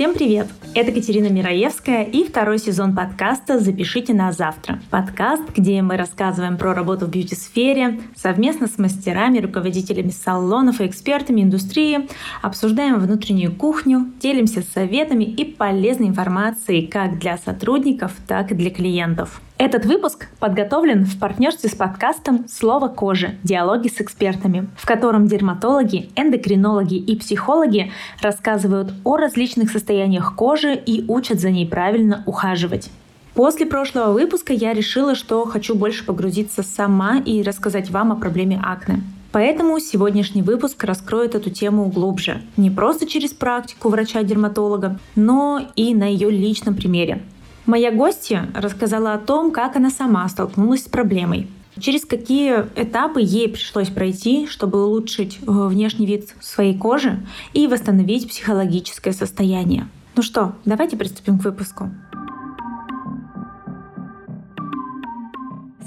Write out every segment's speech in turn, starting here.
Всем привет! Это Катерина Мираевская и второй сезон подкаста «Запишите на завтра». Подкаст, где мы рассказываем про работу в бьюти-сфере совместно с мастерами, руководителями салонов и экспертами индустрии, обсуждаем внутреннюю кухню, делимся советами и полезной информацией как для сотрудников, так и для клиентов. Этот выпуск подготовлен в партнерстве с подкастом «Слово кожи. Диалоги с экспертами», в котором дерматологи, эндокринологи и психологи рассказывают о различных состояниях кожи и учат за ней правильно ухаживать. После прошлого выпуска я решила, что хочу больше погрузиться сама и рассказать вам о проблеме акне. Поэтому сегодняшний выпуск раскроет эту тему глубже. Не просто через практику врача-дерматолога, но и на ее личном примере. Моя гостья рассказала о том, как она сама столкнулась с проблемой, через какие этапы ей пришлось пройти, чтобы улучшить э, внешний вид своей кожи и восстановить психологическое состояние. Ну что, давайте приступим к выпуску.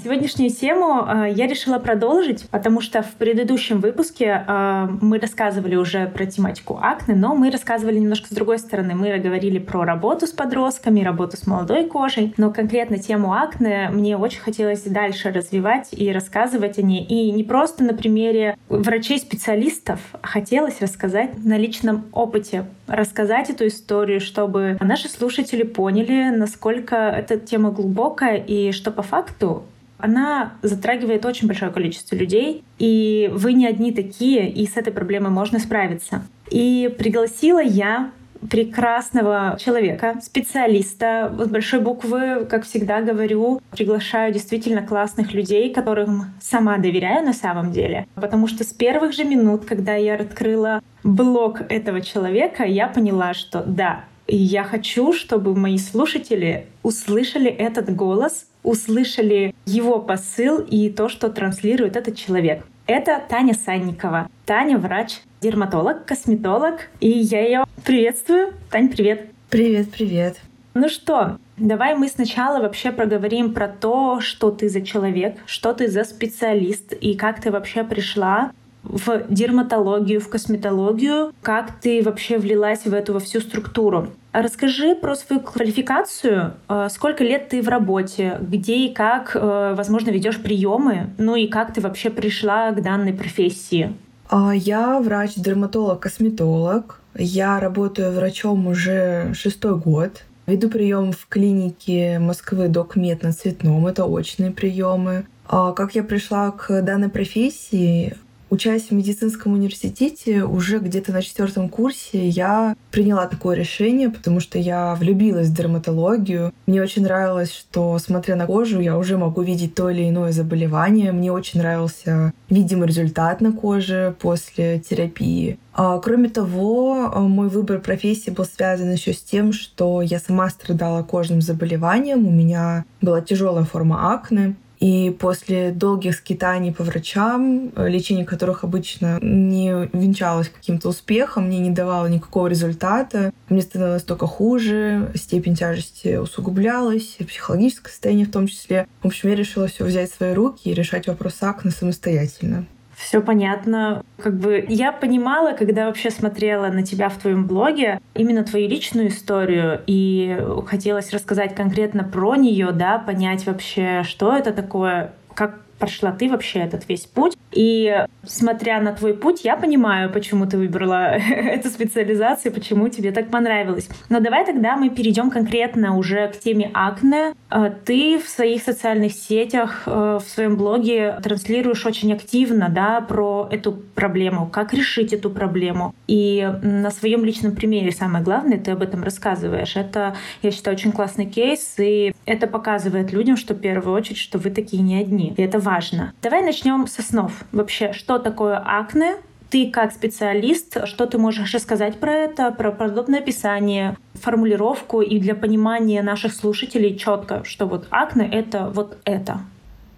Сегодняшнюю тему э, я решила продолжить, потому что в предыдущем выпуске э, мы рассказывали уже про тематику акне, но мы рассказывали немножко с другой стороны. Мы говорили про работу с подростками, работу с молодой кожей, но конкретно тему акне мне очень хотелось дальше развивать и рассказывать о ней. И не просто на примере врачей-специалистов, хотелось рассказать на личном опыте, рассказать эту историю, чтобы наши слушатели поняли, насколько эта тема глубокая и что по факту она затрагивает очень большое количество людей, и вы не одни такие, и с этой проблемой можно справиться. И пригласила я прекрасного человека, специалиста с большой буквы, как всегда говорю, приглашаю действительно классных людей, которым сама доверяю на самом деле. Потому что с первых же минут, когда я открыла блог этого человека, я поняла, что да, я хочу, чтобы мои слушатели услышали этот голос услышали его посыл и то, что транслирует этот человек. Это Таня Санникова. Таня — врач, дерматолог, косметолог, и я ее приветствую. Тань, привет! Привет, привет! Ну что, давай мы сначала вообще проговорим про то, что ты за человек, что ты за специалист и как ты вообще пришла в дерматологию, в косметологию, как ты вообще влилась в эту во всю структуру. Расскажи про свою квалификацию. Э, сколько лет ты в работе? Где и как, э, возможно, ведешь приемы? Ну и как ты вообще пришла к данной профессии? А, я врач-дерматолог-косметолог. Я работаю врачом уже шестой год. Веду прием в клинике Москвы Докмед на Цветном. Это очные приемы. А, как я пришла к данной профессии? Учась в медицинском университете, уже где-то на четвертом курсе я приняла такое решение, потому что я влюбилась в дерматологию. Мне очень нравилось, что, смотря на кожу, я уже могу видеть то или иное заболевание. Мне очень нравился видимый результат на коже после терапии. А, кроме того, мой выбор профессии был связан еще с тем, что я сама страдала кожным заболеванием, у меня была тяжелая форма акне, и после долгих скитаний по врачам, э, лечение которых обычно не венчалось каким-то успехом, мне не давало никакого результата, мне становилось только хуже, степень тяжести усугублялась, психологическое состояние в том числе. В общем, я решила все взять в свои руки и решать вопрос акне самостоятельно все понятно. Как бы я понимала, когда вообще смотрела на тебя в твоем блоге, именно твою личную историю, и хотелось рассказать конкретно про нее, да, понять вообще, что это такое, как прошла ты вообще этот весь путь. И смотря на твой путь, я понимаю, почему ты выбрала эту специализацию, почему тебе так понравилось. Но давай тогда мы перейдем конкретно уже к теме акне. Э, ты в своих социальных сетях, э, в своем блоге транслируешь очень активно да, про эту проблему, как решить эту проблему. И на своем личном примере самое главное, ты об этом рассказываешь. Это, я считаю, очень классный кейс, и это показывает людям, что в первую очередь, что вы такие не одни. И это важно. Давай начнем с основ вообще, что такое акне, ты как специалист, что ты можешь рассказать про это, про подобное описание, формулировку и для понимания наших слушателей четко, что вот акне — это вот это?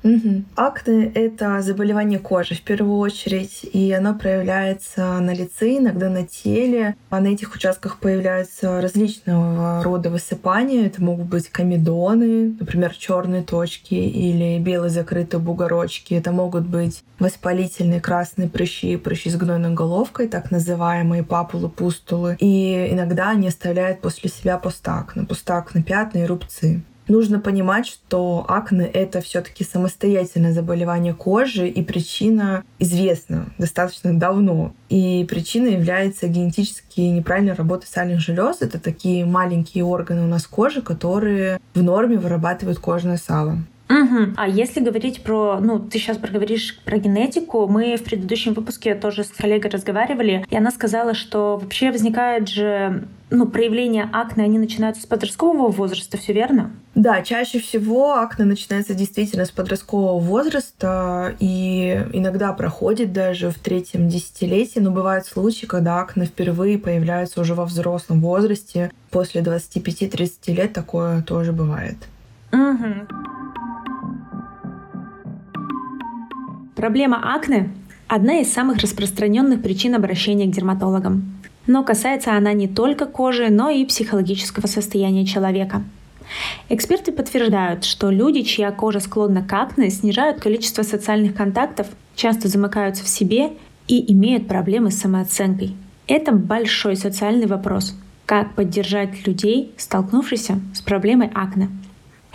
Угу. Акне — это заболевание кожи в первую очередь, и оно проявляется на лице, иногда на теле. А на этих участках появляются различного рода высыпания. Это могут быть комедоны, например, черные точки или белые закрытые бугорочки. Это могут быть воспалительные красные прыщи, прыщи с гнойной головкой, так называемые папулы, пустулы. И иногда они оставляют после себя постакны, постакны, пятна и рубцы. Нужно понимать, что акне — это все таки самостоятельное заболевание кожи, и причина известна достаточно давно. И причиной является генетически неправильная работа сальных желез. Это такие маленькие органы у нас кожи, которые в норме вырабатывают кожное сало. Угу. А если говорить про, ну, ты сейчас проговоришь про генетику, мы в предыдущем выпуске тоже с коллегой разговаривали, и она сказала, что вообще возникает же, ну, проявление акне, они начинаются с подросткового возраста, все верно? Да, чаще всего акне начинается действительно с подросткового возраста и иногда проходит даже в третьем десятилетии, но бывают случаи, когда акне впервые появляются уже во взрослом возрасте, после 25-30 лет такое тоже бывает. Угу. Проблема акне – одна из самых распространенных причин обращения к дерматологам. Но касается она не только кожи, но и психологического состояния человека. Эксперты подтверждают, что люди, чья кожа склонна к акне, снижают количество социальных контактов, часто замыкаются в себе и имеют проблемы с самооценкой. Это большой социальный вопрос. Как поддержать людей, столкнувшихся с проблемой акне?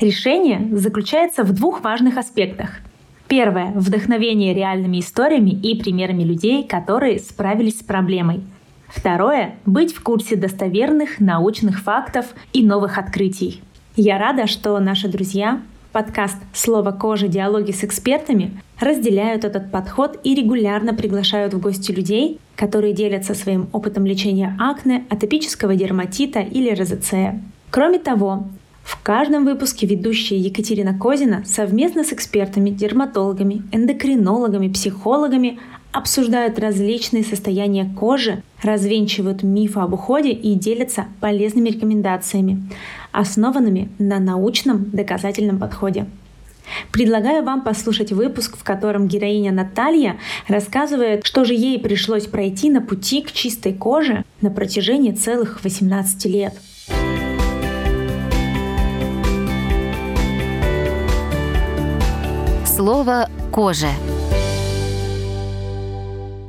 Решение заключается в двух важных аспектах – Первое. Вдохновение реальными историями и примерами людей, которые справились с проблемой. Второе. Быть в курсе достоверных научных фактов и новых открытий. Я рада, что наши друзья, подкаст «Слово кожи. Диалоги с экспертами» разделяют этот подход и регулярно приглашают в гости людей, которые делятся своим опытом лечения акне, атопического дерматита или розацея. Кроме того, в каждом выпуске ведущая Екатерина Козина совместно с экспертами, дерматологами, эндокринологами, психологами обсуждают различные состояния кожи, развенчивают мифы об уходе и делятся полезными рекомендациями, основанными на научном доказательном подходе. Предлагаю вам послушать выпуск, в котором героиня Наталья рассказывает, что же ей пришлось пройти на пути к чистой коже на протяжении целых 18 лет – Слово «кожа».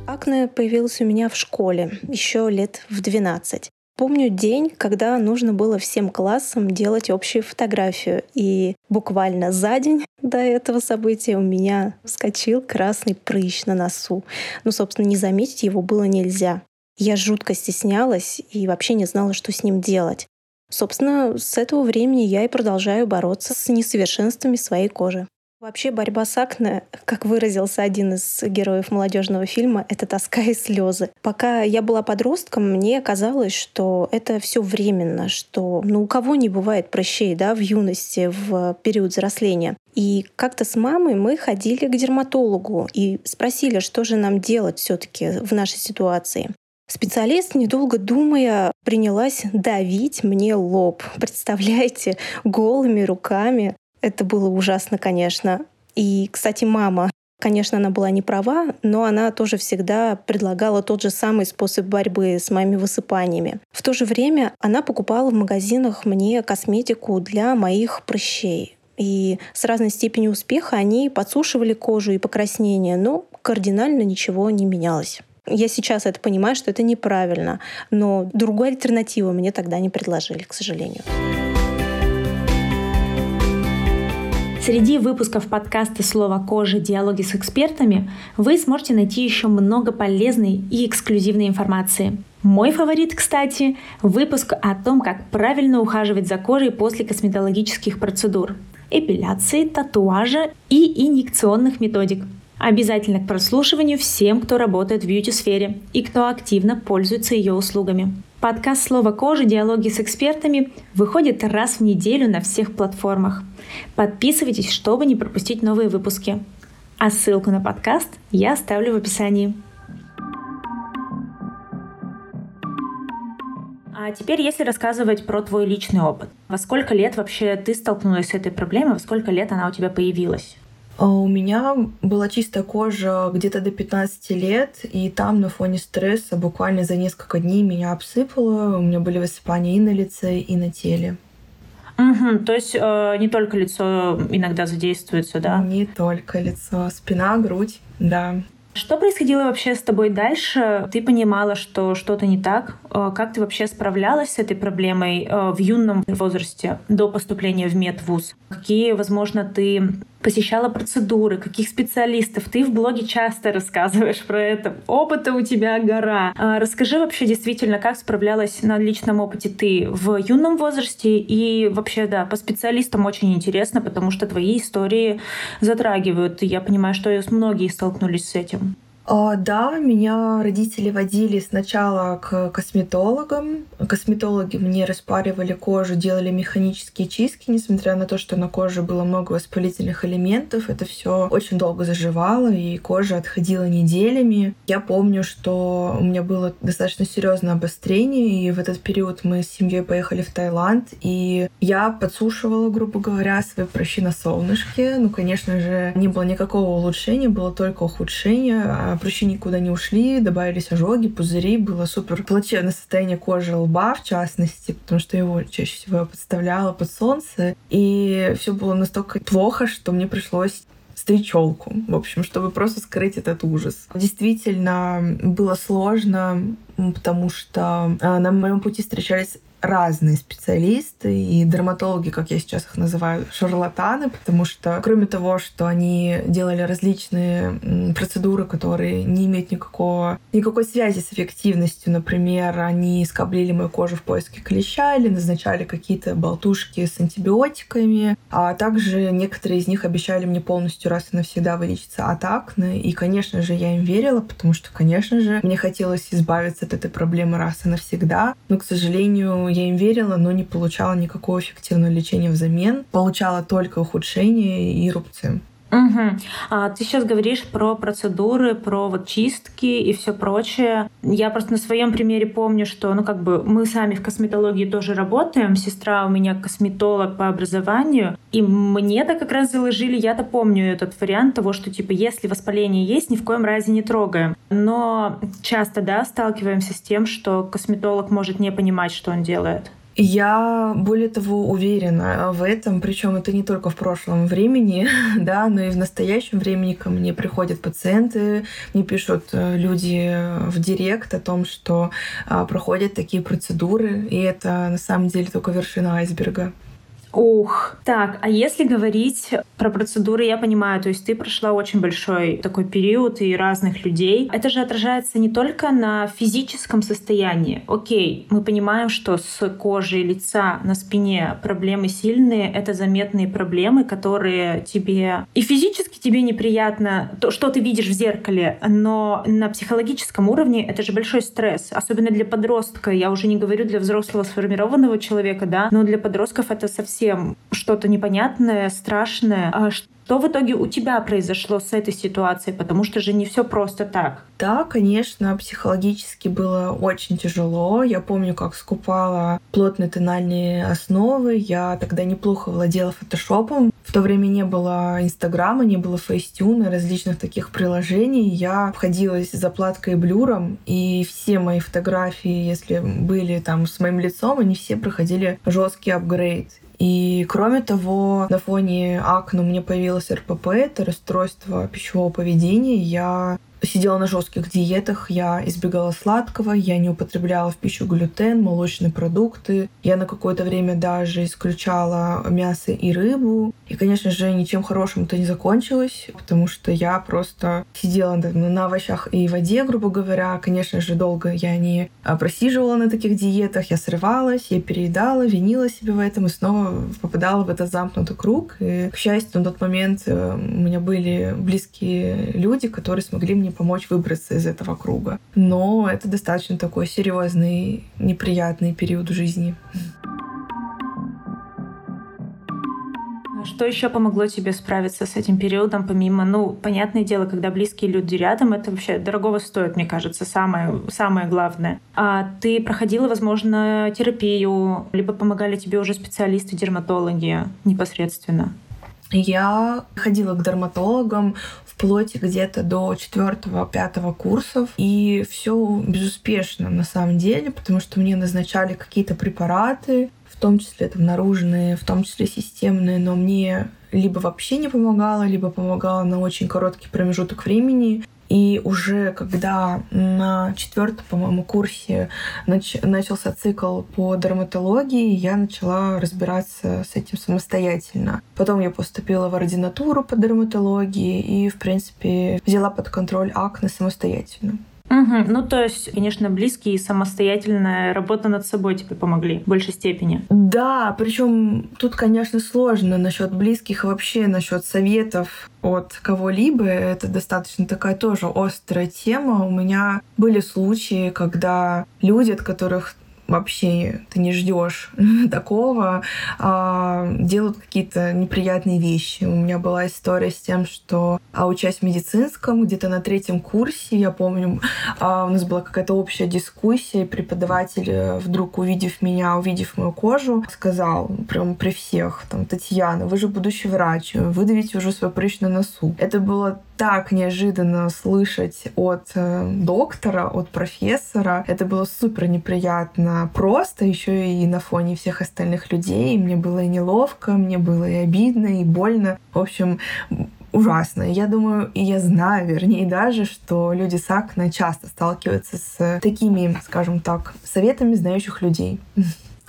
Акне появилось у меня в школе еще лет в 12. Помню день, когда нужно было всем классам делать общую фотографию. И буквально за день до этого события у меня вскочил красный прыщ на носу. Ну, собственно, не заметить его было нельзя. Я жутко стеснялась и вообще не знала, что с ним делать. Собственно, с этого времени я и продолжаю бороться с несовершенствами своей кожи. Вообще борьба с акне, как выразился один из героев молодежного фильма, это тоска и слезы. Пока я была подростком, мне казалось, что это все временно, что ну у кого не бывает прыщей, да, в юности, в период взросления. И как-то с мамой мы ходили к дерматологу и спросили, что же нам делать все-таки в нашей ситуации. Специалист, недолго думая, принялась давить мне лоб. Представляете, голыми руками это было ужасно, конечно. И, кстати, мама, конечно, она была не права, но она тоже всегда предлагала тот же самый способ борьбы с моими высыпаниями. В то же время она покупала в магазинах мне косметику для моих прыщей. И с разной степенью успеха они подсушивали кожу и покраснение, но кардинально ничего не менялось. Я сейчас это понимаю, что это неправильно, но другой альтернативы мне тогда не предложили, к сожалению. Среди выпусков подкаста «Слово кожи. Диалоги с экспертами» вы сможете найти еще много полезной и эксклюзивной информации. Мой фаворит, кстати, выпуск о том, как правильно ухаживать за кожей после косметологических процедур, эпиляции, татуажа и инъекционных методик. Обязательно к прослушиванию всем, кто работает в бьюти-сфере и кто активно пользуется ее услугами. Подкаст «Слово кожи. Диалоги с экспертами» выходит раз в неделю на всех платформах. Подписывайтесь, чтобы не пропустить новые выпуски. А ссылку на подкаст я оставлю в описании. А теперь, если рассказывать про твой личный опыт, во сколько лет вообще ты столкнулась с этой проблемой, во сколько лет она у тебя появилась? А у меня была чистая кожа где-то до 15 лет, и там на фоне стресса буквально за несколько дней меня обсыпало. У меня были высыпания и на лице, и на теле. Угу, то есть э, не только лицо иногда задействуется, да? Не только лицо, спина, грудь, да. Что происходило вообще с тобой дальше? Ты понимала, что что-то не так? Э, как ты вообще справлялась с этой проблемой э, в юном возрасте до поступления в медвуз? Какие, возможно, ты посещала процедуры, каких специалистов. Ты в блоге часто рассказываешь про это. Опыта у тебя гора. А расскажи вообще действительно, как справлялась на личном опыте ты в юном возрасте и вообще, да, по специалистам очень интересно, потому что твои истории затрагивают. Я понимаю, что многие столкнулись с этим. А, да, меня родители водили сначала к косметологам. Косметологи мне распаривали кожу, делали механические чистки, несмотря на то, что на коже было много воспалительных элементов. Это все очень долго заживало, и кожа отходила неделями. Я помню, что у меня было достаточно серьезное обострение, и в этот период мы с семьей поехали в Таиланд, и я подсушивала, грубо говоря, свои прыщи на солнышке. Ну, конечно же, не было никакого улучшения, было только ухудшение а прыщи никуда не ушли, добавились ожоги, пузыри, было супер плачевное состояние кожи лба, в частности, потому что его чаще всего подставляла под солнце, и все было настолько плохо, что мне пришлось стричь челку, в общем, чтобы просто скрыть этот ужас. Действительно, было сложно, потому что а, на моем пути встречались разные специалисты и дерматологи, как я сейчас их называю, шарлатаны, потому что кроме того, что они делали различные процедуры, которые не имеют никакого, никакой связи с эффективностью, например, они скоблили мою кожу в поиске клеща или назначали какие-то болтушки с антибиотиками, а также некоторые из них обещали мне полностью раз и навсегда вылечиться от акне, и, конечно же, я им верила, потому что, конечно же, мне хотелось избавиться от этой проблемы раз и навсегда, но, к сожалению, я им верила, но не получала никакого эффективного лечения взамен. Получала только ухудшение и рубцы. Угу. А ты сейчас говоришь про процедуры, про вот чистки и все прочее. Я просто на своем примере помню, что, ну, как бы мы сами в косметологии тоже работаем. Сестра у меня косметолог по образованию, и мне-то как раз заложили, я-то помню этот вариант того, что типа если воспаление есть, ни в коем разе не трогаем. Но часто, да, сталкиваемся с тем, что косметолог может не понимать, что он делает. Я, более того, уверена в этом, причем это не только в прошлом времени, да, но и в настоящем времени ко мне приходят пациенты, мне пишут э, люди в директ о том, что а, проходят такие процедуры, и это на самом деле только вершина айсберга. Ух, так, а если говорить про процедуры, я понимаю, то есть ты прошла очень большой такой период и разных людей. Это же отражается не только на физическом состоянии. Окей, мы понимаем, что с кожей лица на спине проблемы сильные, это заметные проблемы, которые тебе и физически тебе неприятно, то, что ты видишь в зеркале, но на психологическом уровне это же большой стресс, особенно для подростка. Я уже не говорю для взрослого сформированного человека, да, но для подростков это совсем совсем что-то непонятное, страшное. А что в итоге у тебя произошло с этой ситуацией? Потому что же не все просто так. Да, конечно, психологически было очень тяжело. Я помню, как скупала плотные тональные основы. Я тогда неплохо владела фотошопом. В то время не было Инстаграма, не было Фейстюна, различных таких приложений. Я обходилась заплаткой и блюром, и все мои фотографии, если были там с моим лицом, они все проходили жесткий апгрейд. И кроме того, на фоне акне у меня появилось РПП, это расстройство пищевого поведения. Я сидела на жестких диетах, я избегала сладкого, я не употребляла в пищу глютен, молочные продукты. Я на какое-то время даже исключала мясо и рыбу. И, конечно же, ничем хорошим это не закончилось, потому что я просто сидела на овощах и воде, грубо говоря. Конечно же, долго я не просиживала на таких диетах, я срывалась, я переедала, винила себя в этом и снова попадала в этот замкнутый круг. И, к счастью, на тот момент э, у меня были близкие люди, которые смогли мне помочь выбраться из этого круга. Но это достаточно такой серьезный, неприятный период жизни. Что еще помогло тебе справиться с этим периодом, помимо, ну, понятное дело, когда близкие люди рядом, это вообще дорогого стоит, мне кажется, самое, самое главное. А ты проходила, возможно, терапию, либо помогали тебе уже специалисты, дерматологи непосредственно? Я ходила к дерматологам вплоть где-то до четвертого-пятого курсов, и все безуспешно на самом деле, потому что мне назначали какие-то препараты, в том числе там наружные, в том числе системные, но мне либо вообще не помогало, либо помогало на очень короткий промежуток времени. И уже когда на четвертом, по-моему, курсе нач начался цикл по дерматологии, я начала разбираться с этим самостоятельно. Потом я поступила в ординатуру по дерматологии и, в принципе, взяла под контроль акне самостоятельно. Угу. Ну, то есть, конечно, близкие и самостоятельная работа над собой тебе помогли в большей степени. Да, причем тут, конечно, сложно насчет близких вообще насчет советов от кого-либо. Это достаточно такая тоже острая тема. У меня были случаи, когда люди, от которых вообще ты не ждешь такого, а, делают какие-то неприятные вещи. У меня была история с тем, что а, учась в медицинском, где-то на третьем курсе, я помню, а, у нас была какая-то общая дискуссия, и преподаватель, э, вдруг увидев меня, увидев мою кожу, сказал прям при всех, там, Татьяна, вы же будущий врач, выдавите уже свой прыщ на носу. Это было так неожиданно слышать от э, доктора, от профессора. Это было супер неприятно просто, еще и на фоне всех остальных людей. Мне было и неловко, мне было и обидно, и больно. В общем, ужасно. Я думаю, и я знаю, вернее, даже, что люди с акне часто сталкиваются с такими, скажем так, советами знающих людей.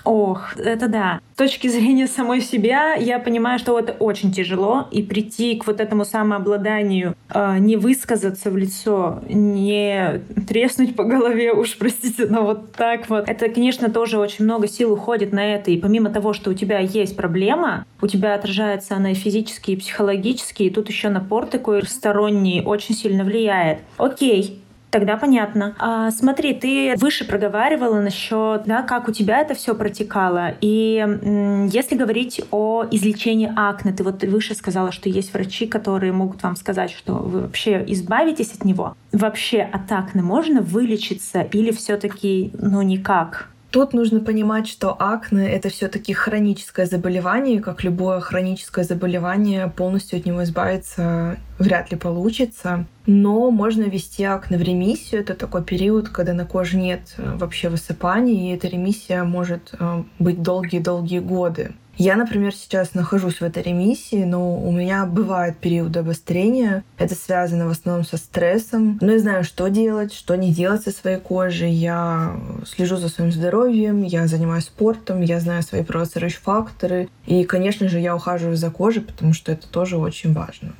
Ох, это да. С точки зрения самой себя, я понимаю, что это очень тяжело, и прийти к вот этому самообладанию, э, не высказаться в лицо, не треснуть по голове, уж простите, но вот так вот. Это, конечно, тоже очень много сил уходит на это, и помимо того, что у тебя есть проблема, у тебя отражается она и физически, и психологически, и тут еще напор такой сторонний очень сильно влияет. Окей, Тогда понятно. А, смотри, ты выше проговаривала насчет, да, как у тебя это все протекало. И если говорить о излечении акне, ты вот выше сказала, что есть врачи, которые могут вам сказать, что вы вообще избавитесь от него. Вообще от акне можно вылечиться или все-таки, ну, никак? Тут нужно понимать, что акне — это все таки хроническое заболевание, как любое хроническое заболевание, полностью от него избавиться вряд ли получится. Но можно ввести акне в ремиссию. Это такой период, когда на коже нет э, вообще высыпаний, и эта ремиссия может э, быть долгие-долгие годы. Я, например, сейчас нахожусь в этой ремиссии, но у меня бывают периоды обострения. Это связано в основном со стрессом. Но я знаю, что делать, что не делать со своей кожей. Я слежу за своим здоровьем, я занимаюсь спортом, я знаю свои провоцирующие факторы. И, конечно же, я ухаживаю за кожей, потому что это тоже очень важно.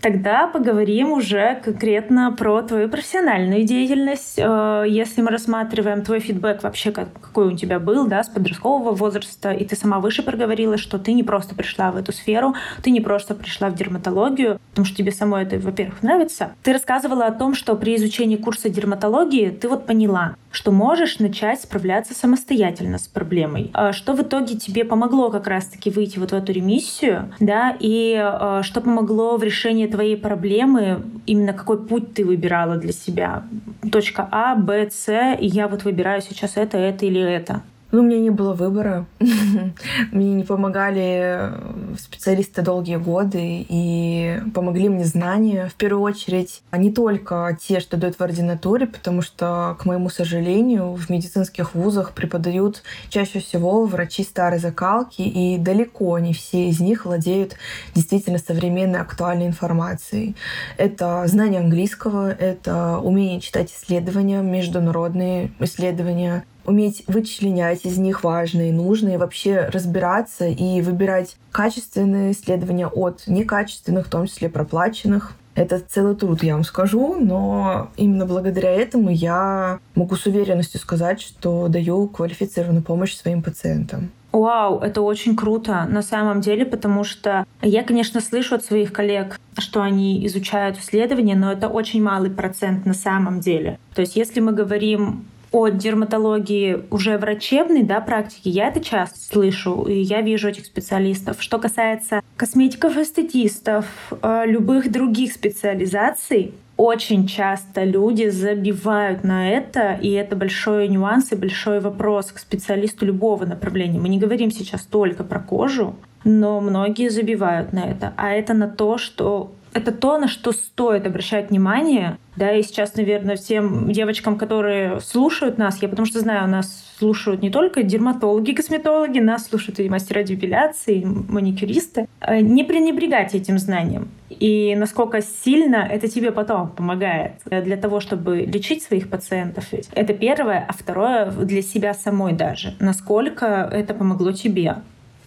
Тогда поговорим уже конкретно про твою профессиональную деятельность. Э, если мы рассматриваем твой фидбэк вообще, какой у тебя был, да, с подросткового возраста, и ты сама выше проговорила, что ты не просто пришла в эту сферу, ты не просто пришла в дерматологию, потому что тебе самой это, во-первых, нравится. Ты рассказывала о том, что при изучении курса дерматологии ты вот поняла, что можешь начать справляться самостоятельно с проблемой. А что в итоге тебе помогло как раз-таки выйти вот в эту ремиссию, да, и э, что помогло в решении твоей проблемы, именно какой путь ты выбирала для себя. Точка А, Б, С, и я вот выбираю сейчас это, это или это. Ну, у меня не было выбора. Мне не помогали э, специалисты долгие годы и помогли мне знания. В первую очередь, а не только те, что дают в ординатуре, потому что, к моему сожалению, в медицинских вузах преподают чаще всего врачи старой закалки, и далеко не все из них владеют действительно современной актуальной информацией. Это знание английского, это умение читать исследования, международные исследования, уметь вычленять из них важные, нужные, вообще разбираться и выбирать качественные исследования от некачественных, в том числе проплаченных. Это целый труд, я вам скажу, но именно благодаря этому я могу с уверенностью сказать, что даю квалифицированную помощь своим пациентам. Вау, это очень круто на самом деле, потому что я, конечно, слышу от своих коллег, что они изучают исследования, но это очень малый процент на самом деле. То есть если мы говорим о дерматологии уже врачебной да, практики, я это часто слышу, и я вижу этих специалистов. Что касается косметиков, эстетистов, э, любых других специализаций, очень часто люди забивают на это, и это большой нюанс и большой вопрос к специалисту любого направления. Мы не говорим сейчас только про кожу, но многие забивают на это. А это на то, что это то, на что стоит обращать внимание. Да, и сейчас, наверное, всем девочкам, которые слушают нас, я потому что знаю, нас слушают не только дерматологи, косметологи, нас слушают и мастера депиляции, и маникюристы. Э, не пренебрегать этим знанием. И насколько сильно это тебе потом помогает для того, чтобы лечить своих пациентов. Это первое. А второе для себя самой даже. Насколько это помогло тебе.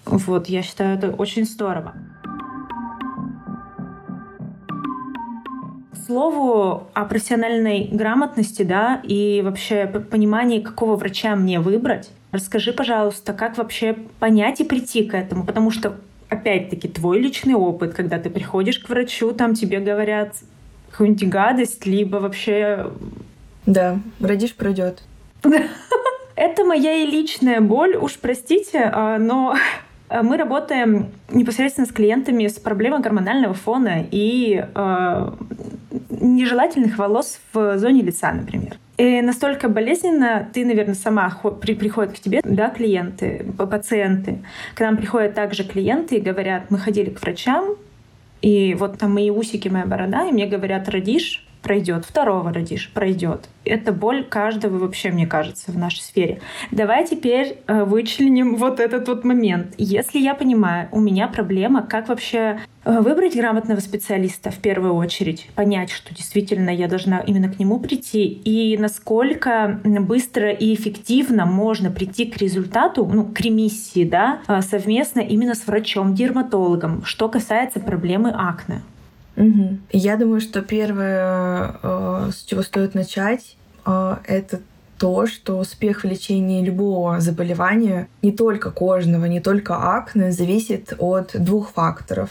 Вот, я считаю, это очень здорово. Слову о профессиональной грамотности, да, и вообще понимании, какого врача мне выбрать. Расскажи, пожалуйста, как вообще понять и прийти к этому, потому что опять-таки твой личный опыт, когда ты приходишь к врачу, там тебе говорят какую-нибудь гадость, либо вообще... Да, родишь пройдет. Это моя и личная боль, уж простите, а, но мы работаем непосредственно с клиентами с проблемой гормонального фона и э, нежелательных волос в зоне лица, например. И настолько болезненно, ты, наверное, сама при, приходят к тебе, да, клиенты, пациенты. К нам приходят также клиенты и говорят, мы ходили к врачам, и вот там мои усики, моя борода, и мне говорят, родишь, пройдет, второго родишь, пройдет. Это боль каждого вообще, мне кажется, в нашей сфере. Давай теперь э, вычленим вот этот вот момент. Если я понимаю, у меня проблема, как вообще выбрать грамотного специалиста в первую очередь, понять, что действительно я должна именно к нему прийти, и насколько быстро и эффективно можно прийти к результату, ну, к ремиссии, да, э, совместно именно с врачом-дерматологом, что касается проблемы акне. Угу. Я думаю, что первое, э, с чего стоит начать, э, это то, что успех в лечении любого заболевания, не только кожного, не только акне, зависит от двух факторов.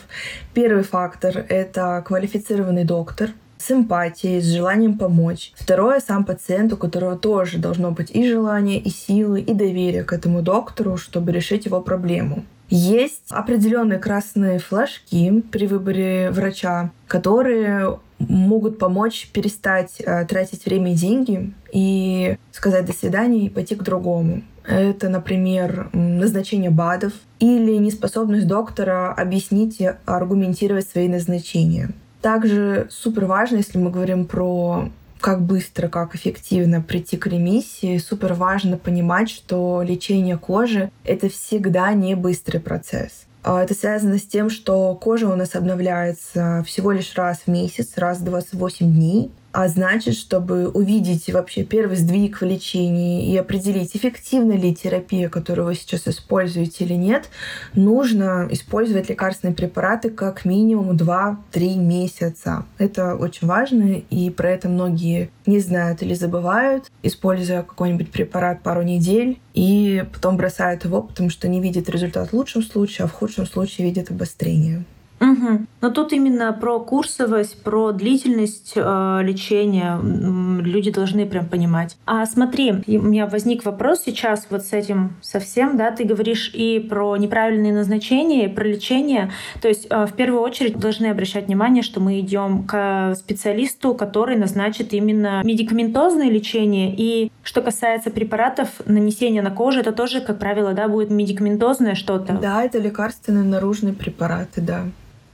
Первый фактор — это квалифицированный доктор, с эмпатией, с желанием помочь. Второе — сам пациент, у которого тоже должно быть и желание, и силы, и доверие к этому доктору, чтобы решить его проблему. Есть определенные красные флажки при выборе врача, которые могут помочь перестать э, тратить время и деньги и сказать до свидания и пойти к другому. Это, например, назначение БАДов или неспособность доктора объяснить и аргументировать свои назначения. Также супер важно, если мы говорим про как быстро, как эффективно прийти к ремиссии, супер важно понимать, что лечение кожи — это всегда не быстрый процесс. А это связано с тем, что кожа у нас обновляется всего лишь раз в месяц, раз в 28 дней. А значит, чтобы увидеть вообще первый сдвиг в лечении и определить, эффективна ли терапия, которую вы сейчас используете или нет, нужно использовать лекарственные препараты как минимум 2-3 месяца. Это очень важно, и про это многие не знают или забывают, используя какой-нибудь препарат пару недель, и потом бросают его, потому что не видят результат в лучшем случае, а в худшем случае видят обострение. Угу. Но тут именно про курсовость, про длительность э, лечения люди должны прям понимать. А смотри, у меня возник вопрос сейчас вот с этим совсем, да, ты говоришь и про неправильные назначения, и про лечение. То есть э, в первую очередь должны обращать внимание, что мы идем к специалисту, который назначит именно медикаментозное лечение. И что касается препаратов, нанесения на кожу, это тоже, как правило, да, будет медикаментозное что-то. Да, это лекарственные наружные препараты, да.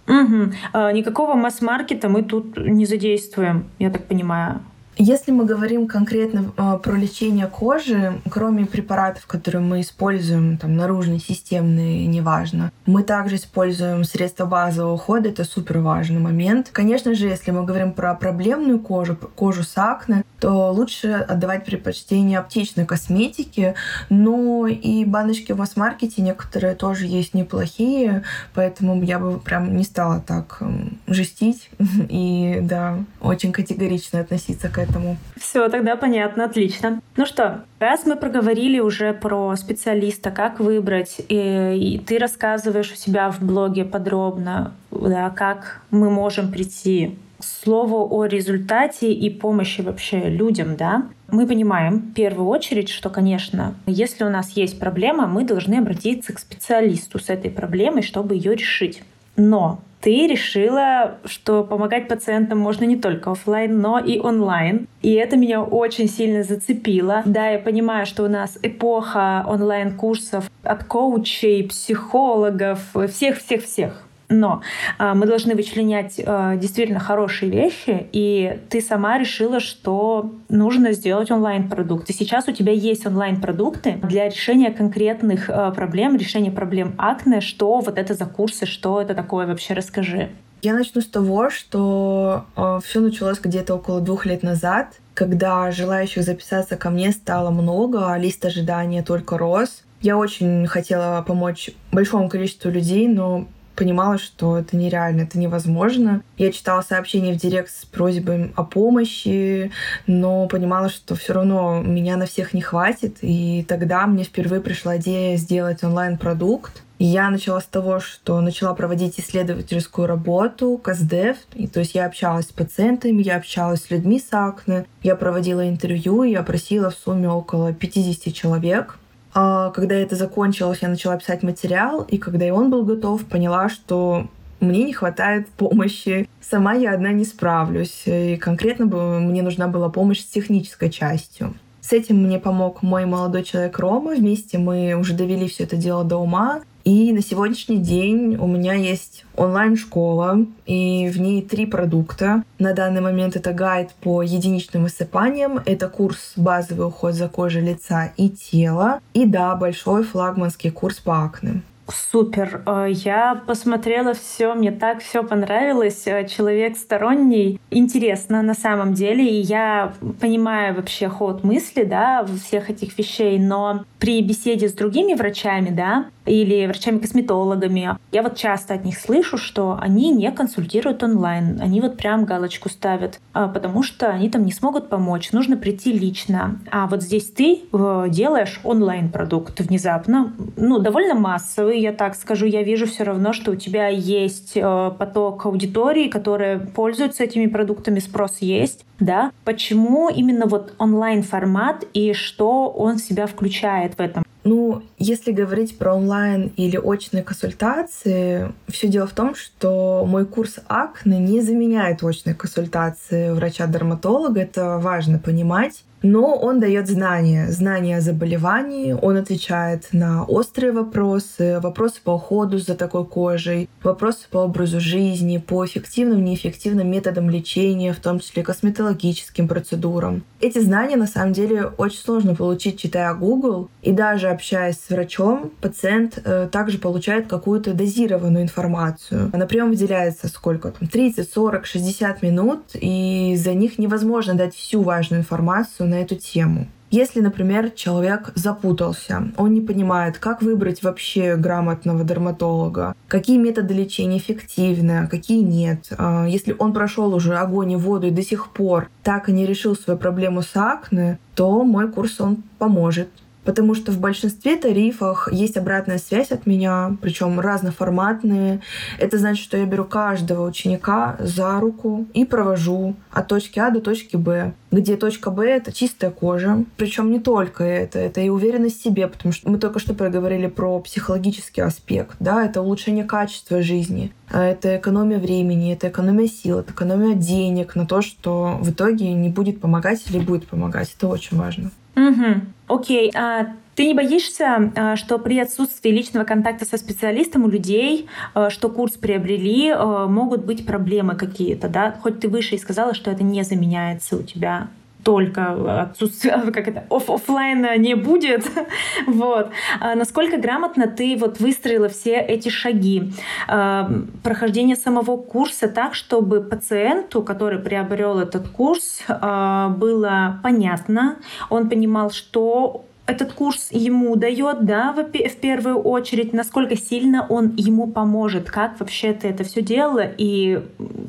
Угу. Никакого масс-маркета мы тут не задействуем, я так понимаю. Если мы говорим конкретно э, про лечение кожи, кроме препаратов, которые мы используем, там, наружные, системные, неважно, мы также используем средства базового ухода, это супер важный момент. Конечно же, если мы говорим про проблемную кожу, кожу с акне, то лучше отдавать предпочтение аптечной косметике, но и баночки в масс-маркете некоторые тоже есть неплохие, поэтому я бы прям не стала так жестить и, да, очень категорично относиться к этому. Все, тогда понятно, отлично. Ну что, раз мы проговорили уже про специалиста, как выбрать, и, и ты рассказываешь у себя в блоге подробно, да, как мы можем прийти к слову о результате и помощи вообще людям, да, мы понимаем в первую очередь, что, конечно, если у нас есть проблема, мы должны обратиться к специалисту с этой проблемой, чтобы ее решить. Но ты решила, что помогать пациентам можно не только офлайн, но и онлайн. И это меня очень сильно зацепило. Да, я понимаю, что у нас эпоха онлайн-курсов от коучей, психологов, всех-всех-всех. Но а, мы должны вычленять а, действительно хорошие вещи, и ты сама решила, что нужно сделать онлайн-продукт. И сейчас у тебя есть онлайн-продукты для решения конкретных а, проблем, решения проблем акне. Что вот это за курсы, что это такое вообще, расскажи. Я начну с того, что э, все началось где-то около двух лет назад, когда желающих записаться ко мне стало много, а лист ожидания только рос. Я очень хотела помочь большому количеству людей, но понимала, что это нереально, это невозможно. Я читала сообщения в директ с просьбой о помощи, но понимала, что все равно меня на всех не хватит. И тогда мне впервые пришла идея сделать онлайн-продукт. Я начала с того, что начала проводить исследовательскую работу, КАЗДЕВ. И, то есть я общалась с пациентами, я общалась с людьми с акне, я проводила интервью, я опросила в сумме около 50 человек. А когда это закончилось, я начала писать материал, и когда и он был готов, поняла, что мне не хватает помощи. Сама я одна не справлюсь. И конкретно мне нужна была помощь с технической частью. С этим мне помог мой молодой человек Рома. Вместе мы уже довели все это дело до ума. И на сегодняшний день у меня есть онлайн-школа, и в ней три продукта. На данный момент это гайд по единичным высыпаниям, это курс «Базовый уход за кожей лица и тела», и да, большой флагманский курс по акне. Супер. Э, я посмотрела все, мне так все понравилось. Э, человек сторонний. Интересно на самом деле. И я понимаю вообще ход мысли, да, всех этих вещей. Но при беседе с другими врачами, да, или врачами-косметологами, я вот часто от них слышу, что они не консультируют онлайн. Они вот прям галочку ставят, а, потому что они там не смогут помочь. Нужно прийти лично. А вот здесь ты э, делаешь онлайн-продукт внезапно, ну, довольно массовый, я так скажу, я вижу все равно, что у тебя есть э, поток аудитории, которые пользуются этими продуктами, спрос есть, да? Почему именно вот онлайн-формат и что он в себя включает в этом? Ну, если говорить про онлайн или очные консультации, все дело в том, что мой курс акне не заменяет очные консультации врача-дерматолога. Это важно понимать но он дает знания, знания о заболевании, он отвечает на острые вопросы, вопросы по уходу за такой кожей, вопросы по образу жизни, по эффективным, неэффективным методам лечения, в том числе косметологическим процедурам. Эти знания на самом деле очень сложно получить, читая Google, и даже общаясь с врачом, пациент э, также получает какую-то дозированную информацию. На прием выделяется сколько там, 30, 40, 60 минут, и за них невозможно дать всю важную информацию на эту тему. Если, например, человек запутался, он не понимает, как выбрать вообще грамотного дерматолога, какие методы лечения эффективны, а какие нет. А, если он прошел уже огонь и воду и до сих пор так и не решил свою проблему с акне, то мой курс он поможет потому что в большинстве тарифах есть обратная связь от меня, причем разноформатные. Это значит, что я беру каждого ученика за руку и провожу от точки А до точки Б, где точка Б — это чистая кожа. Причем не только это, это и уверенность в себе, потому что мы только что проговорили про психологический аспект, да, это улучшение качества жизни, а это экономия времени, это экономия сил, это экономия денег на то, что в итоге не будет помогать или будет помогать. Это очень важно. Угу. Окей. А ты не боишься, а, что при отсутствии личного контакта со специалистом у людей, а, что курс приобрели, а, могут быть проблемы какие-то, да? Хоть ты выше и сказала, что это не заменяется у тебя только отсутствие, как это, оф офлайна не будет. вот. А насколько грамотно ты вот выстроила все эти шаги а, прохождения самого курса так, чтобы пациенту, который приобрел этот курс, а, было понятно, он понимал, что этот курс ему дает, да, в, в первую очередь, насколько сильно он ему поможет, как вообще ты это все делала и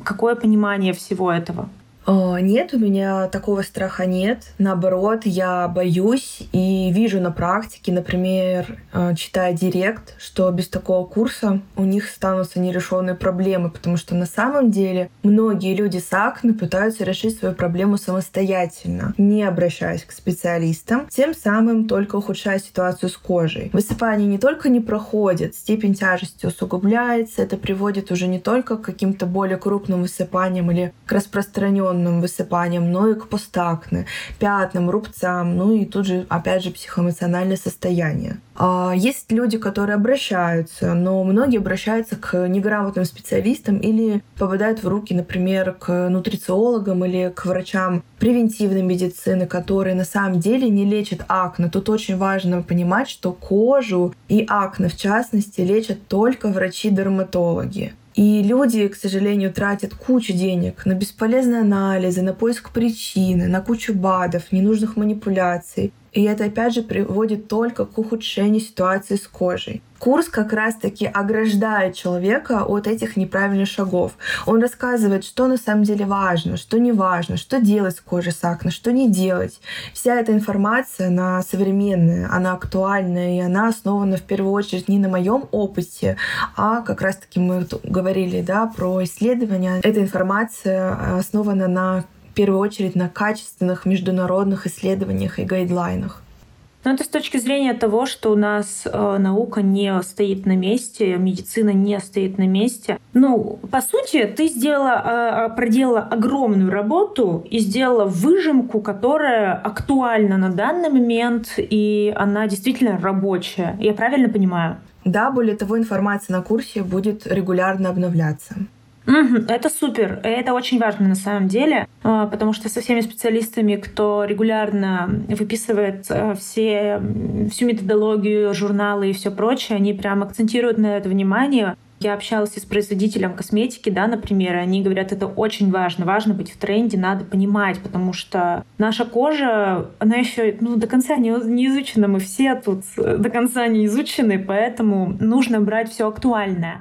какое понимание всего этого? О, нет, у меня такого страха нет. Наоборот, я боюсь и вижу на практике, например, э, читая директ, что без такого курса у них станутся нерешенные проблемы, потому что на самом деле многие люди с акне пытаются решить свою проблему самостоятельно, не обращаясь к специалистам, тем самым только ухудшая ситуацию с кожей. Высыпание не только не проходит, степень тяжести усугубляется, это приводит уже не только к каким-то более крупным высыпаниям или к распространенным инфекционным высыпаниям, но и к постакне, пятнам, рубцам, ну и тут же, опять же, психоэмоциональное состояние. А, есть люди, которые обращаются, но многие обращаются к неграмотным специалистам или попадают в руки, например, к нутрициологам или к врачам превентивной медицины, которые на самом деле не лечат акне. Тут очень важно понимать, что кожу и акне, в частности, лечат только врачи-дерматологи. И люди, к сожалению, тратят кучу денег на бесполезные анализы, на поиск причины, на кучу БАДов, ненужных манипуляций. И это опять же приводит только к ухудшению ситуации с кожей. Курс как раз-таки ограждает человека от этих неправильных шагов. Он рассказывает, что на самом деле важно, что не важно, что делать с кожей с акне, что не делать. Вся эта информация, она современная, она актуальная, и она основана в первую очередь не на моем опыте, а как раз-таки мы говорили да, про исследования. Эта информация основана на первую очередь на качественных международных исследованиях и гайдлайнах. Но это с точки зрения того, что у нас э, наука не стоит на месте, медицина не стоит на месте. Ну, по сути, ты сделала, э, проделала огромную работу и сделала выжимку, которая актуальна на данный момент, и она действительно рабочая. Я правильно понимаю? Да, более того, информация на курсе будет регулярно обновляться. Угу, это супер, это очень важно на самом деле, а, потому что со всеми специалистами, кто регулярно выписывает э, все, всю методологию, журналы и все прочее, они прям акцентируют на это внимание. Я общалась с производителем косметики, да, например, и они говорят, это очень важно, важно быть в тренде, надо понимать, потому что наша кожа, она еще ну, до конца не, не изучена, мы все тут до конца не изучены, поэтому нужно брать все актуальное.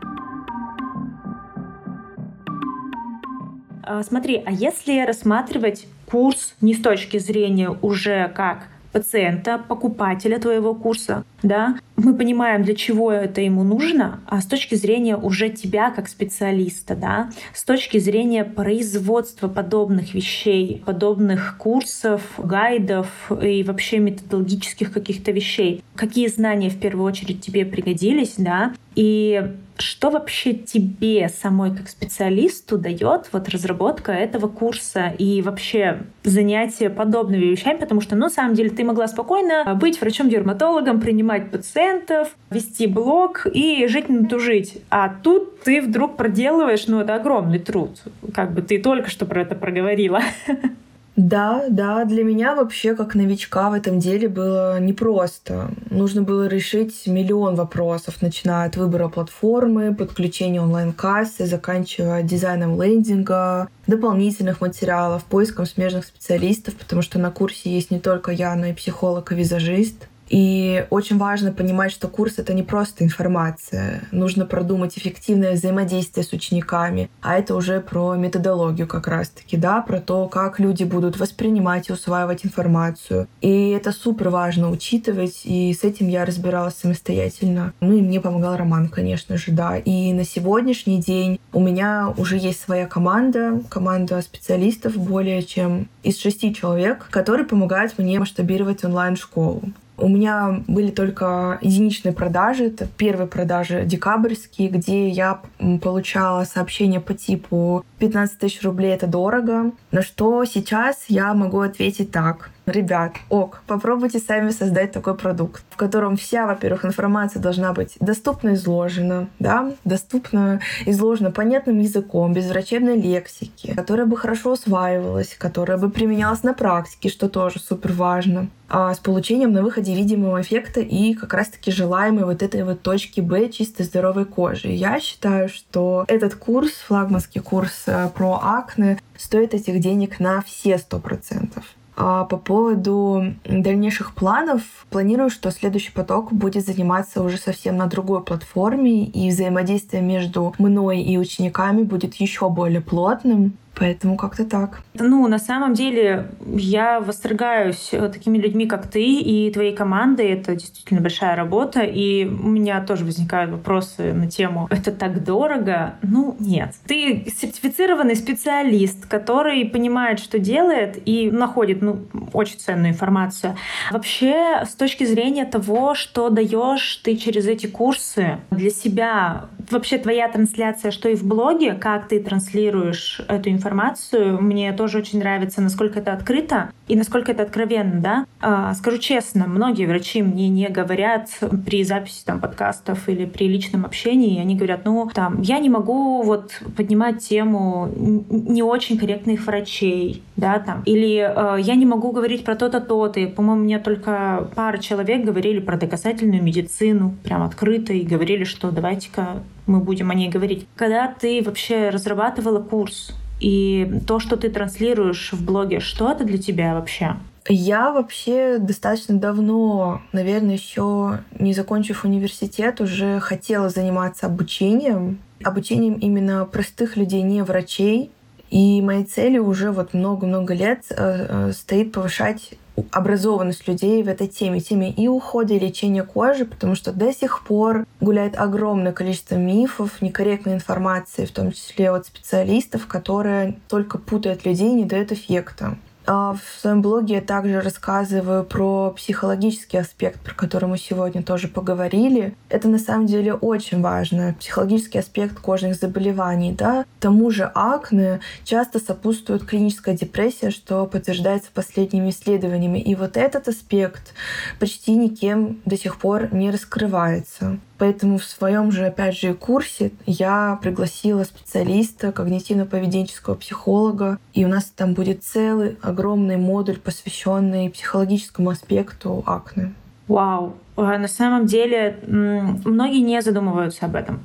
Смотри, а если рассматривать курс не с точки зрения уже как пациента, покупателя твоего курса, да, мы понимаем, для чего это ему нужно, а с точки зрения уже тебя как специалиста, да, с точки зрения производства подобных вещей, подобных курсов, гайдов и вообще методологических каких-то вещей. Какие знания в первую очередь тебе пригодились, да, и что вообще тебе самой как специалисту дает вот разработка этого курса и вообще занятие подобными вещами, потому что, ну, на самом деле, ты могла спокойно быть врачом-дерматологом, принимать пациентов, вести блог и жить на тужить. А тут ты вдруг проделываешь, ну, это огромный труд. Как бы ты только что про это проговорила. Да, да, для меня вообще как новичка в этом деле было непросто. Нужно было решить миллион вопросов, начиная от выбора платформы, подключения онлайн-кассы, заканчивая дизайном лендинга, дополнительных материалов, поиском смежных специалистов, потому что на курсе есть не только я, но и психолог и визажист. И очень важно понимать, что курс — это не просто информация. Нужно продумать эффективное взаимодействие с учениками. А это уже про методологию как раз-таки, да, про то, как люди будут воспринимать и усваивать информацию. И это супер важно учитывать, и с этим я разбиралась самостоятельно. Ну и мне помогал Роман, конечно же, да. И на сегодняшний день у меня уже есть своя команда, команда специалистов более чем из шести человек, которые помогают мне масштабировать онлайн-школу. У меня были только единичные продажи. Это первые продажи декабрьские, где я получала сообщение по типу 15 тысяч рублей это дорого. На что сейчас я могу ответить так. Ребят, ок, попробуйте сами создать такой продукт, в котором вся, во-первых, информация должна быть доступно изложена, да, доступно изложена понятным языком, без врачебной лексики, которая бы хорошо усваивалась, которая бы применялась на практике, что тоже супер важно, а с получением на выходе видимого эффекта и как раз-таки желаемой вот этой вот точки Б чистой здоровой кожи. Я считаю, что этот курс, флагманский курс э, про акне, стоит этих денег на все сто процентов. А по поводу дальнейших планов, планирую, что следующий поток будет заниматься уже совсем на другой платформе, и взаимодействие между мной и учениками будет еще более плотным. Поэтому как-то так. Ну, на самом деле, я восторгаюсь э, такими людьми, как ты и твоей командой. Это действительно большая работа. И у меня тоже возникают вопросы на тему «это так дорого?» Ну, нет. Ты сертифицированный специалист, который понимает, что делает и находит ну, очень ценную информацию. Вообще, с точки зрения того, что даешь ты через эти курсы для себя, вообще твоя трансляция, что и в блоге, как ты транслируешь эту информацию, информацию. Мне тоже очень нравится, насколько это открыто и насколько это откровенно, да. А, скажу честно, многие врачи мне не говорят при записи там подкастов или при личном общении, они говорят, ну, там, я не могу вот поднимать тему не очень корректных врачей, да, там, или э, я не могу говорить про то-то, то-то. И, по-моему, мне только пара человек говорили про доказательную медицину, прям открыто, и говорили, что давайте-ка мы будем о ней говорить. Когда ты вообще разрабатывала курс, и то, что ты транслируешь в блоге, что это для тебя вообще? Я вообще достаточно давно, наверное, еще не закончив университет, уже хотела заниматься обучением. Обучением именно простых людей, не врачей. И моей целью уже вот много-много лет э, э, стоит повышать образованность людей в этой теме, теме и ухода, и лечения кожи, потому что до сих пор гуляет огромное количество мифов, некорректной информации, в том числе от специалистов, которые только путают людей, не дают эффекта. А в своем блоге я также рассказываю про психологический аспект, про который мы сегодня тоже поговорили. Это на самом деле очень важно. Психологический аспект кожных заболеваний. Да? Тому же акне часто сопутствует клиническая депрессия, что подтверждается последними исследованиями. И вот этот аспект почти никем до сих пор не раскрывается. Поэтому в своем же, опять же, курсе я пригласила специалиста, когнитивно-поведенческого психолога, и у нас там будет целый огромный модуль, посвященный психологическому аспекту акне. Вау. А на самом деле многие не задумываются об этом.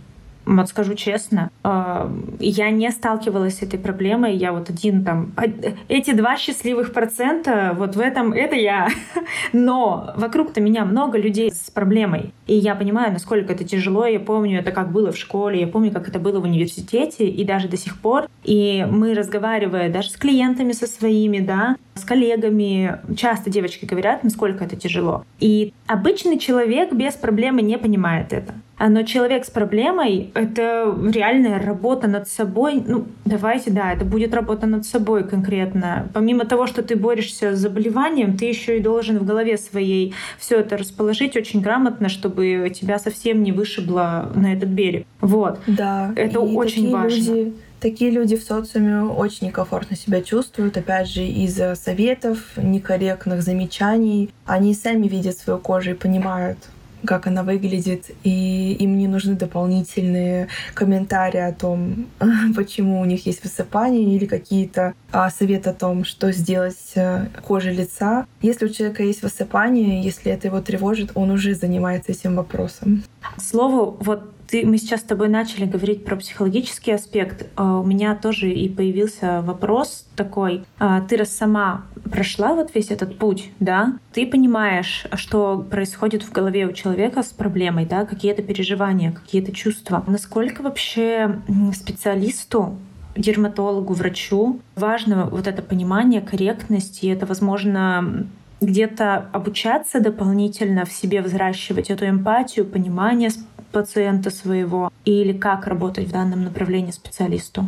Вот скажу честно, а, я не сталкивалась с этой проблемой. Я вот один там... Эти два счастливых процента, вот в этом это я. Но вокруг-то меня много людей с проблемой. И я понимаю, насколько это тяжело. Я помню это, как было в школе, я помню, как это было в университете, и даже до сих пор. И мы, разговаривая даже с клиентами со своими, да, с коллегами, часто девочки говорят, насколько это тяжело. И обычный человек без проблемы не понимает это. А, но человек с проблемой — это реальная работа над собой. Ну, давайте, да, это будет работа над собой конкретно. Помимо того, что ты борешься с заболеванием, ты еще и должен в голове своей все это расположить очень грамотно, чтобы тебя совсем не вышибло на этот берег. Вот. Да. Это и очень важно. Люди Такие люди в социуме очень некомфортно себя чувствуют, опять же, из-за советов, некорректных замечаний. Они сами видят свою кожу и понимают, как она выглядит, и им не нужны дополнительные комментарии о том, почему у них есть высыпание или какие-то а, советы о том, что сделать э, кожей лица. Если у человека есть высыпание, если это его тревожит, он уже занимается этим вопросом. Слово вот ты, мы сейчас с тобой начали говорить про психологический аспект. А, у меня тоже и появился вопрос такой. А, ты раз сама прошла вот весь этот путь, да? Ты понимаешь, что происходит в голове у человека с проблемой, да? Какие-то переживания, какие-то чувства. Насколько вообще специалисту дерматологу, врачу важно вот это понимание, корректность, и это, возможно, где-то обучаться дополнительно в себе взращивать эту эмпатию, понимание пациента своего или как работать в данном направлении специалисту?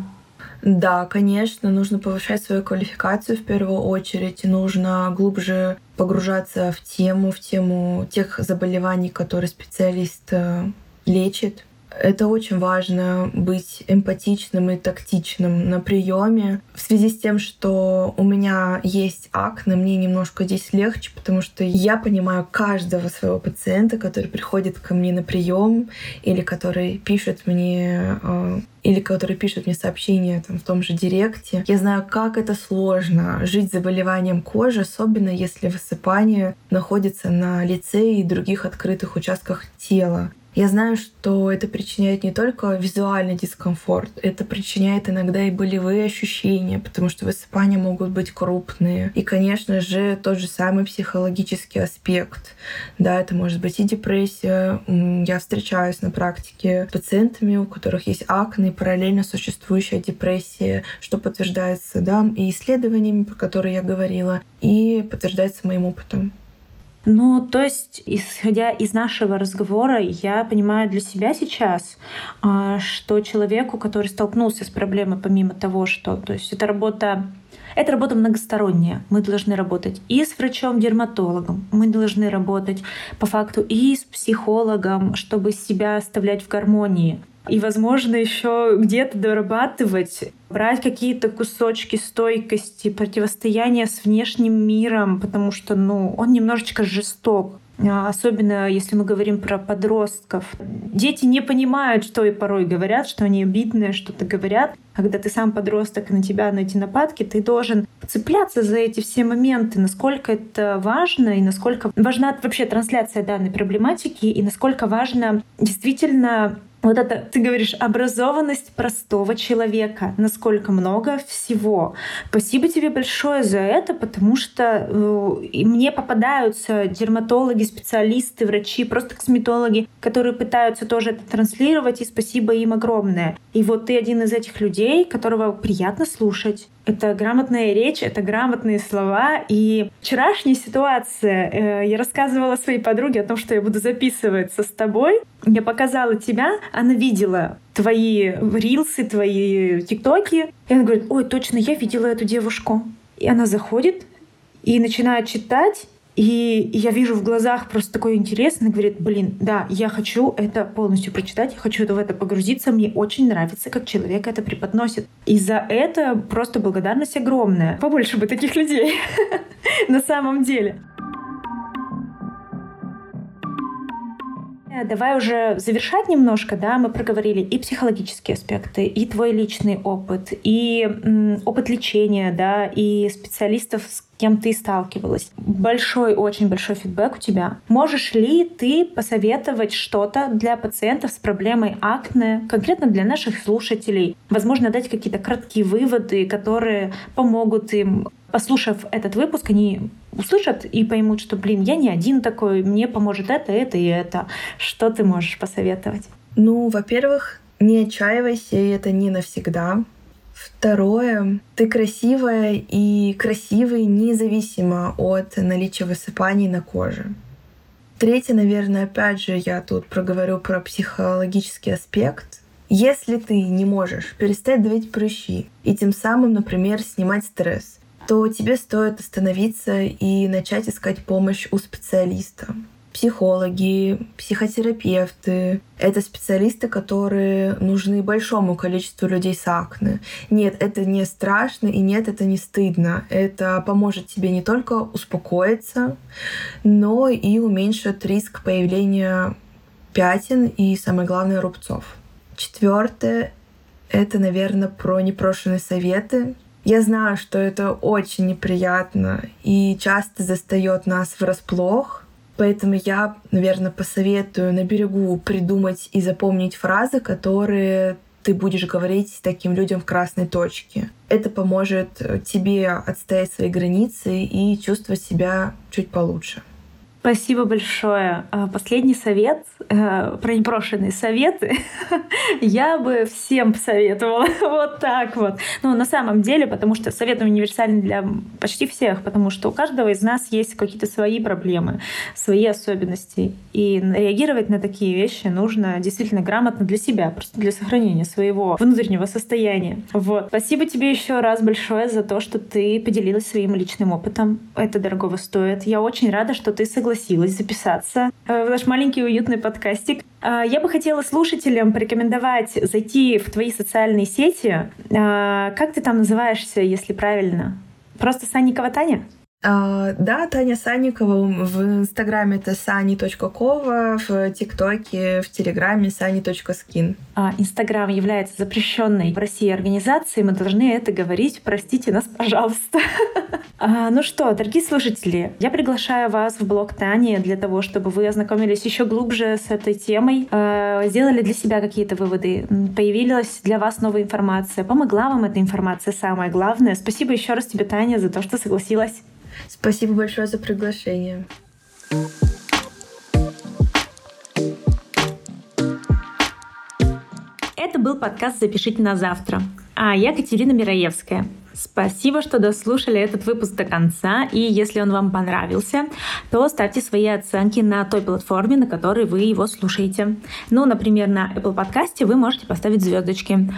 Да, конечно, нужно повышать свою квалификацию в первую очередь, нужно глубже погружаться в тему, в тему тех заболеваний, которые специалист э, лечит, это очень важно быть эмпатичным и тактичным на приеме. В связи с тем, что у меня есть акне, мне немножко здесь легче, потому что я понимаю каждого своего пациента, который приходит ко мне на прием или который пишет мне э, или который пишет мне сообщения там, в том же директе. Я знаю, как это сложно жить заболеванием кожи, особенно если высыпание находится на лице и других открытых участках тела. Я знаю, что это причиняет не только визуальный дискомфорт, это причиняет иногда и болевые ощущения, потому что высыпания могут быть крупные. И, конечно же, тот же самый психологический аспект. Да, это может быть и депрессия. Я встречаюсь на практике с пациентами, у которых есть акне параллельно существующая депрессия, что подтверждается да, и исследованиями, про которые я говорила, и подтверждается моим опытом. Ну, то есть, исходя из нашего разговора, я понимаю для себя сейчас, а, что человеку, который столкнулся с проблемой, помимо того, что, то есть, это работа это работа многосторонняя. Мы должны работать и с врачом-дерматологом, мы должны работать по факту и с психологом, чтобы себя оставлять в гармонии. И, возможно, еще где-то дорабатывать, брать какие-то кусочки стойкости, противостояния с внешним миром, потому что, ну, он немножечко жесток. А, особенно если мы говорим про подростков. Дети не понимают, что и порой говорят, что они обидные, что-то говорят. Когда ты сам подросток, и на тебя на эти нападки, ты должен цепляться за эти все моменты, насколько это важно и насколько важна вообще трансляция данной проблематики и насколько важно действительно вот это, ты говоришь, образованность простого человека, насколько много всего. Спасибо тебе большое за это, потому что э, мне попадаются дерматологи, специалисты, врачи, просто косметологи, которые пытаются тоже это транслировать, и спасибо им огромное. И вот ты один из этих людей, которого приятно слушать, это грамотная речь, это грамотные слова. И вчерашняя ситуация, э, я рассказывала своей подруге о том, что я буду записываться с тобой. Я показала тебя, она видела твои рилсы, твои тиктоки. И она говорит, ой, точно, я видела эту девушку. И она заходит и начинает читать, и я вижу в глазах просто такой интерес. Она говорит, блин, да, я хочу это полностью прочитать, я хочу в это погрузиться. Мне очень нравится, как человек это преподносит. И за это просто благодарность огромная. Побольше бы таких людей на самом деле. Э, давай уже завершать немножко, да, мы проговорили и психологические аспекты, и твой личный опыт, и м, опыт лечения, да, и специалистов, с кем ты сталкивалась. Большой, очень большой фидбэк у тебя. Можешь ли ты посоветовать что-то для пациентов с проблемой акне, конкретно для наших слушателей? Возможно, дать какие-то краткие выводы, которые помогут им послушав этот выпуск, они услышат и поймут, что, блин, я не один такой, мне поможет это, это и это. Что ты можешь посоветовать? Ну, во-первых, не отчаивайся, и это не навсегда. Второе, ты красивая и красивый независимо от наличия высыпаний на коже. Третье, наверное, опять же, я тут проговорю про психологический аспект. Если ты не можешь перестать давить прыщи и тем самым, например, снимать стресс, то тебе стоит остановиться и начать искать помощь у специалиста. Психологи, психотерапевты — это специалисты, которые нужны большому количеству людей с акне. Нет, это не страшно, и нет, это не стыдно. Это поможет тебе не только успокоиться, но и уменьшит риск появления пятен и, самое главное, рубцов. Четвертое — это, наверное, про непрошенные советы. Я знаю, что это очень неприятно и часто застает нас врасплох, поэтому я, наверное, посоветую на берегу придумать и запомнить фразы, которые ты будешь говорить таким людям в красной точке. Это поможет тебе отстоять свои границы и чувствовать себя чуть получше. Спасибо большое. А, последний совет, э, про непрошенные советы, я бы всем посоветовала вот так вот. Ну, на самом деле, потому что совет универсальный для почти всех, потому что у каждого из нас есть какие-то свои проблемы, свои особенности. И реагировать на такие вещи нужно действительно грамотно для себя, просто для сохранения своего внутреннего состояния. Вот. Спасибо тебе еще раз большое за то, что ты поделилась своим личным опытом. Это дорогого стоит. Я очень рада, что ты согласилась согласилась записаться э, в наш маленький уютный подкастик. Э, я бы хотела слушателям порекомендовать зайти в твои социальные сети. Э, как ты там называешься, если правильно? Просто Санникова Таня? А, да, Таня Санникова. В Инстаграме это sani.kova, в ТикТоке, в Телеграме sani.skin. А, Инстаграм является запрещенной в России организацией. Мы должны это говорить. Простите нас, пожалуйста. А, ну что, дорогие слушатели, я приглашаю вас в блог Тани для того, чтобы вы ознакомились еще глубже с этой темой, а, сделали для себя какие-то выводы, появилась для вас новая информация, помогла вам эта информация, самое главное. Спасибо еще раз тебе, Таня, за то, что согласилась. Спасибо большое за приглашение. Это был подкаст «Запишите на завтра». А я Катерина Мираевская. Спасибо, что дослушали этот выпуск до конца. И если он вам понравился, то ставьте свои оценки на той платформе, на которой вы его слушаете. Ну, например, на Apple подкасте вы можете поставить звездочки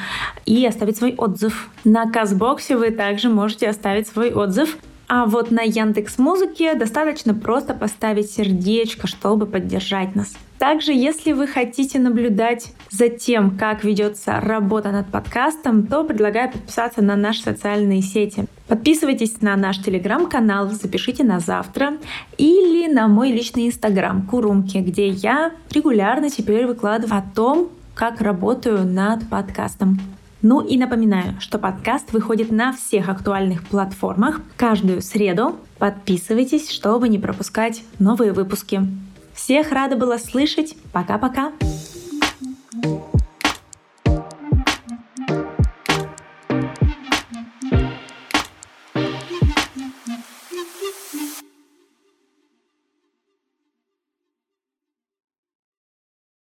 и оставить свой отзыв. На Казбоксе вы также можете оставить свой отзыв. А вот на Яндекс Музыке достаточно просто поставить сердечко, чтобы поддержать нас. Также, если вы хотите наблюдать за тем, как ведется работа над подкастом, то предлагаю подписаться на наши социальные сети. Подписывайтесь на наш телеграм-канал, запишите на завтра или на мой личный инстаграм Курумки, где я регулярно теперь выкладываю о том, как работаю над подкастом. Ну и напоминаю, что подкаст выходит на всех актуальных платформах каждую среду. Подписывайтесь, чтобы не пропускать новые выпуски. Всех рада была слышать. Пока-пока. thank you